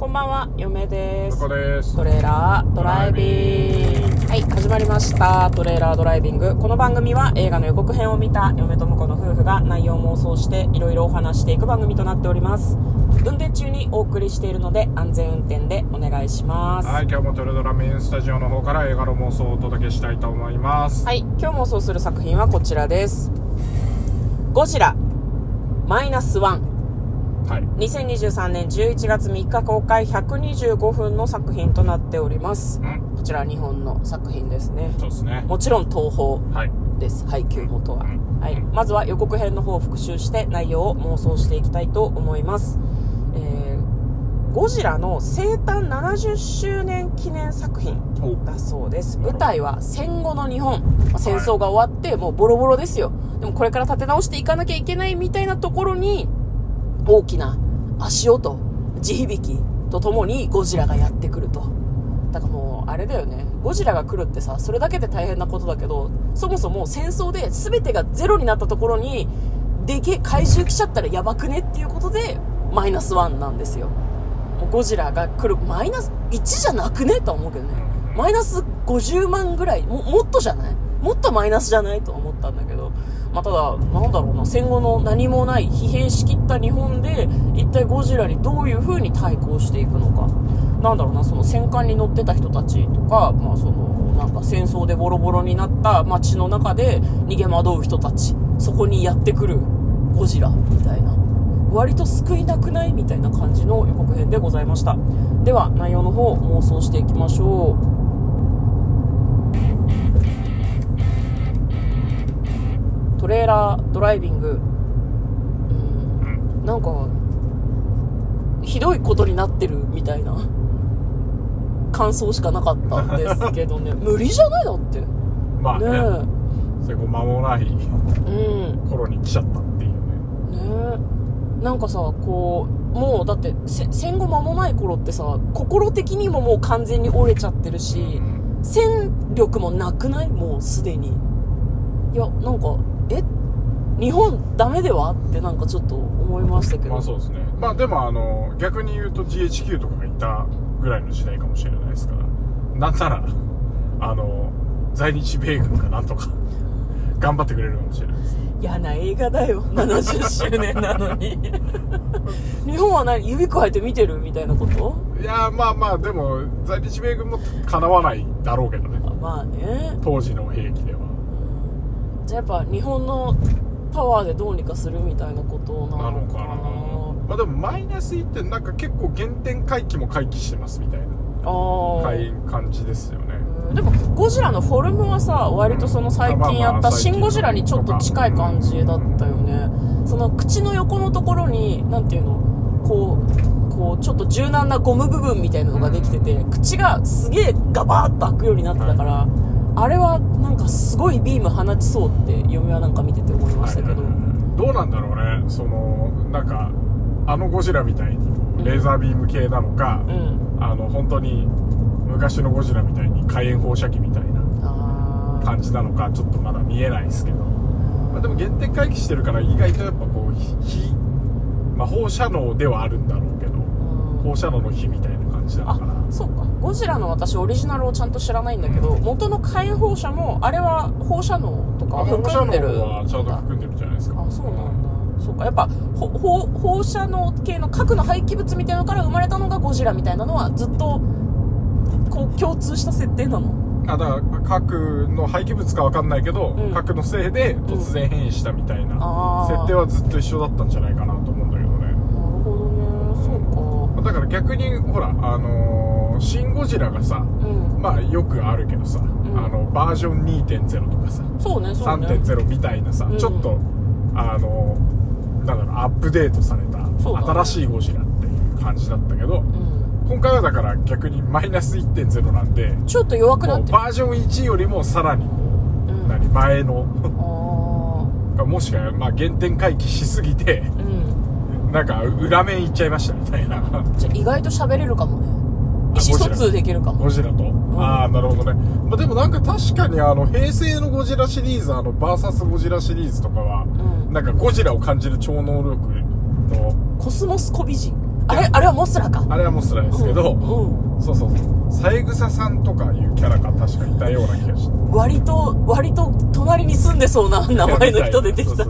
こんばんは、嫁です。トレーラードライビング。はい、始まりました。トレーラードライビング。この番組は映画の予告編を見た嫁と婿の夫婦が内容妄想していろいろお話していく番組となっております。運転中にお送りしているので安全運転でお願いします。はい今日もトレドラメインスタジオの方から映画の妄想をお届けしたいと思いますはい、今日妄想する作品はこちらです。ゴジラ、マイナスワン。はい。2023年11月3日公開125分の作品となっております。うん。こちら日本の作品ですね。そうですね。もちろん東宝はい。です。配給元は、うん。はい、まずは予告編の方を復習して内容を妄想していきたいと思います、えー、ゴジラの生誕70周年記念作品おだそうです。舞台は戦後の日本、まあ戦争が終わってもうボロボロですよ。でもこれから立て直していかなきゃいけないみたいなところに大きな足音地響きとともにゴジラがやってくると。だからもうあれだよね。ゴジラが来るってさそれだけで大変なことだけどそもそも戦争で全てがゼロになったところにでけえ怪獣来ちゃったらやばくねっていうことでマイナスワンなんですよ。もうゴジラが来るマイナス1じゃなくねとは思うけどね。うん。マイナス50万ぐらいももっとじゃない？もっとマイナスじゃないと思ったんだけど、まあ、ただなんだろうな戦後の何もない疲弊しきった日本で一体ゴジラにどういう風に対抗していくのか。なんだろうなその戦艦に乗ってた人たちとか、まあ、そのなんか戦争でボロボロになった街の中で逃げ惑う人たちそこにやってくるゴジラみたいな。割と救いなくないみたいな感じの予告編でございました。では内容の方妄想していきましょう。トレーラードライビング。うん。なんかひどいことになってるみたいな。感想しかなかったんですけどね。無理じゃないだって。まあね。ねそれこう間もない。頃に来ちゃったっていうね。ねえ。なんかさこうもうだってせ戦後間もない頃ってさ心的にももう完全に折れちゃってるしうん。戦力もなくない？もうすでに。いやなんかえ日本ダメでは？ってなんかちょっと思いましたけど、まあそうですね。まあでもあの逆に言うと GHQ とかがいたぐらいの時代かもしれないですから。なんならあの在日米軍がなんとか頑張ってくれるかもしれないです。嫌な映画だよ。70周年なのに。日本は何？指くわえて見てるみたいなこと？いやーまあまあでも在日米軍もかなわないだろうけどね。あまあね。当時の兵器ではじゃあやっぱ日本のパワーでどうにかするみたいなことなな。のかな。まあでもマイナス1点なんか結構原点回帰も回帰してますみたいな。あ感じですよね。うん。でもゴジラのフォルムはさ割とその最近やった「シン・ゴジラ」にちょっと近い感じだったよね。その口の横のところになんていうの？こうこうちょっと柔軟なゴム部分みたいなのができてて口がすげえガバーッと開くようになってたからあれはなんかすごいビーム放ちそうって嫁はなんか見てて思いましたけど。どうなんだろうね。そのなんかあのゴジラみたいにレーザービーム系なのか、うん。あの本当に昔のゴジラみたいに火炎放射器みたいな感じなのかちょっとまだ見えないですけど、まあ、でも原点回帰してるから意外とやっぱこう火、まあ、放射能ではあるん。だろうけどうん放射能の火みたいな感じかそうか。ゴジラの私オリジナルをちゃんと知らないんだけど元の火炎放射もあれは放射能とか含んでる能はちゃんと含んでるんじゃないですか。あそうなんだ。そうか。やっぱ放射能系の核の廃棄物みたいなのから生まれたのがゴジラみたいなのはずっとこう共通した設定なの？あだから核の廃棄物か分かんないけど、うん。核のせいで突然変異したみたいな設定はずっと一緒だったんじゃないかなと思うんだけどねなるほどねそうだから逆にほらあのーシン・ゴジラがさかうん。まあよくあるけどさ、ん。あのバージョン2.0とかさそうねそうね。3.0みたいなさ、うん。ちょっとあのなんだろうアップデートされた新しいゴジラっていう感じだったけどうん。今回はだから逆にマイナス1.0なんでちょっと弱くなってる。バージョン1よりもさらにこう、うん。何前のあもしくはまあ原点回帰しすぎてーうんなんか裏面いっちゃいましたみたいな。じゃあ意外と喋れるかもね。意思疎通できるかも。ゴジラ。と、ああなるほどね、まあ、でもなんか確かにあの平成のゴジラシリーズあのバーサスゴジラシリーズとかは、うん。なんかゴジラを感じる超能力の。コスモスコビジンあれあれはモスラか。あれはモスラですけど、うんうん。そうそうそう。三枝さんとかいうキャラが確かいたような気がして。割と割と隣に住んでそうな 名前の人出てきた。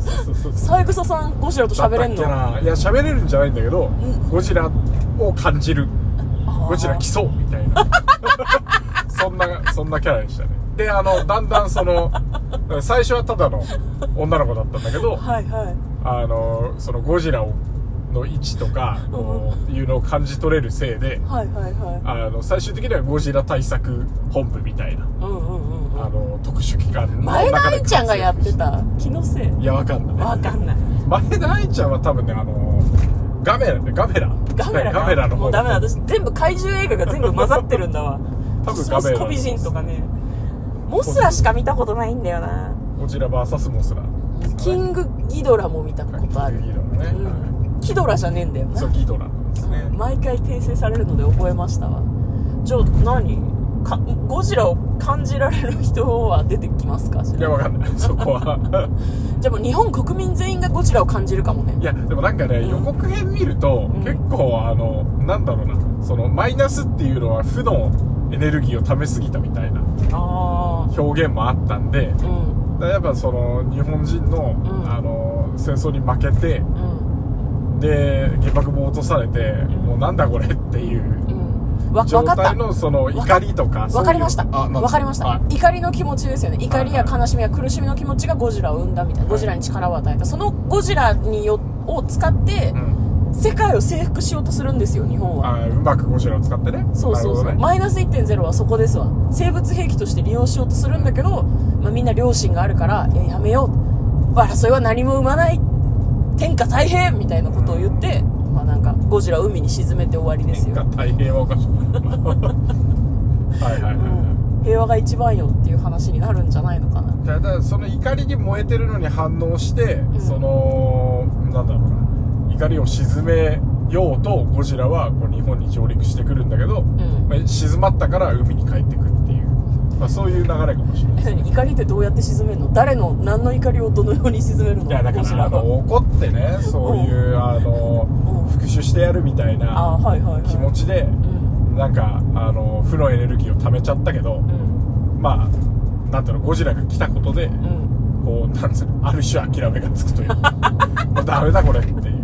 三枝さんゴジラと喋れんの？いや喋れるんじゃないんだけど、ん。ゴジラを感じる。ゴジラ来そうみたいな。そんなそんなキャラでしたね。であのだんだんその最初はただの女の子だったんだけどはいはい。あのそのゴジラをの位置とかこういうのを感じ取れるせいではいはいはい。あの最終的にはゴジラ対策本部みたいなうんうんうんあの特殊機関の前田中で愛ちゃんがやってた気のせい。いやわかんない。わかんない。前田愛ちゃんは多分ねあのガメラねガメラ。ガメラか。ガメラの方もうダメだ。私全部怪獣映画が全部混ざってるんだわ。多分コスモスガメラ。コビジンとかね。モスラしか見たことないんだよな。ゴジラ VS モスラ。キングギドラも見たことある。ギドラね、はいうんキドラじゃねえんだよな。そうギドラですね。毎回訂正されるので覚えましたわ。じゃあ何？かゴジラを感じられる人は出てきますか？いやわかんない。そこは。じゃあもう日本国民全員がゴジラを感じるかもね。いやでもなんかね、うん。予告編見ると、ん。結構あのなんだろうな。そのマイナスっていうのは負のエネルギーをためすぎたみたいなああ表現もあったんでうん。だからやっぱその日本人の,、うん。あの戦争に負けてうんで原爆も落とされて、ん。もうなんだこれっていう。状分かった。態のその怒りとかわかりました。そういうあわかりました。はい。怒りの気持ちですよね。怒りや悲しみや苦しみの気持ちがゴジラを生んだみたいな。ゴジラに力を与えた。そのゴジラによを使ってうん、世界を征服しようとするんですよ日本は。あうまくゴジラを使ってね。そうそうそう、マイナス1.0はそこですわ。生物兵器として利用しようとするんだけど、まあ、みんな良心があるから、えやめよう。争いは何も生まない天下太平みたいなことを言って、まあなんかゴジラを海に沈めて終わりですよ、大変はおかしい。はいはいはい、うん、平和が一番よっていう話になるんじゃないのかな。ただその怒りに燃えてるのに反応して、ん。そのなんだろうな。怒りを沈めようとゴジラはこう日本に上陸してくるんだけど、ん。まあ静まったから海に帰ってくっていう、まあ、そういう流れかもしれないえ怒りってどうやって沈めるの？誰の何の怒りをどのように沈めるの？いやだからあの怒ってねそういうあのうん。復讐してやるみたいあな気持ちでうん。なんかあの負のエネルギーを溜めちゃったけどうん。まあなんていうのゴジラが来たことでうん。こうなんつうのある種諦めがつくという。か もうダメだこれっていう。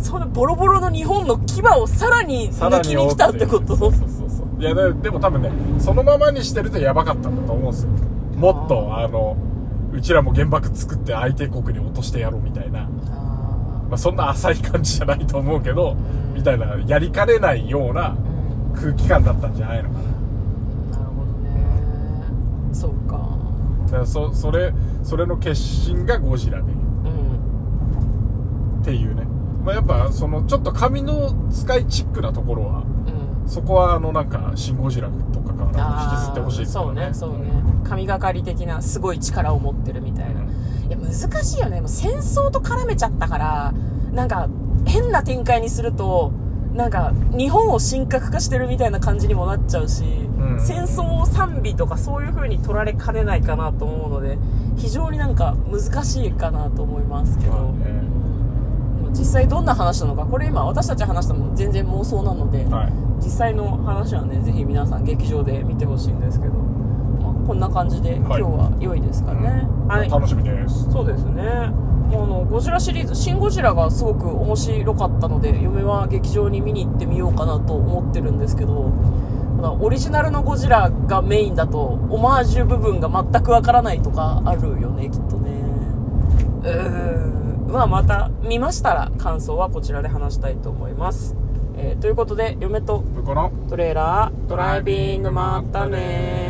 そのボロボロの日本の牙をさらに抜きに来たってこと？そうそうそういやででも多分ねそのままにしてるとやばかったんだと思うんですよ。もっとあのうちらも原爆作って相手国に落としてやろうみたいな、あまあ、そんな浅い感じじゃないと思うけどん。みたいなやりかねないような空気感だったんじゃないのかな。なるほどね。そうか。だからそそれそれの決心がゴジラで。うん。っていうね、まあ、やっぱそのちょっと紙の使いチックなところはうんそこはあのなんか「シン・ゴジラ」とかから引きずってほしいですよそうねそうね。神がかり的なすごい力を持ってるみたいな、いや難しいよね。もう戦争と絡めちゃったからなんか変な展開にするとなんか日本を神格化してるみたいな感じにもなっちゃうし、ん。戦争賛美とかそういう風に取られかねないかなと思うので非常になんか難しいかなと思いますけど、まあね。うん実際どんな話なのか。これ今私たち話したのも全然妄想なので、はい。実際の話はねぜひ皆さん劇場で見てほしいんですけど、まあ、こんな感じで今日は良いですかね、はい。楽しみです。そうですね。もうあのゴジラシリーズ「シン・ゴジラ」がすごく面白かったので嫁は劇場に見に行ってみようかなと思ってるんですけどオリジナルのゴジラがメインだとオマージュ部分が全くわからないとかあるよねきっとね。うーんまあまた見ましたら感想はこちらで話したいと思います、えーということで嫁とトレーラードライビングまったね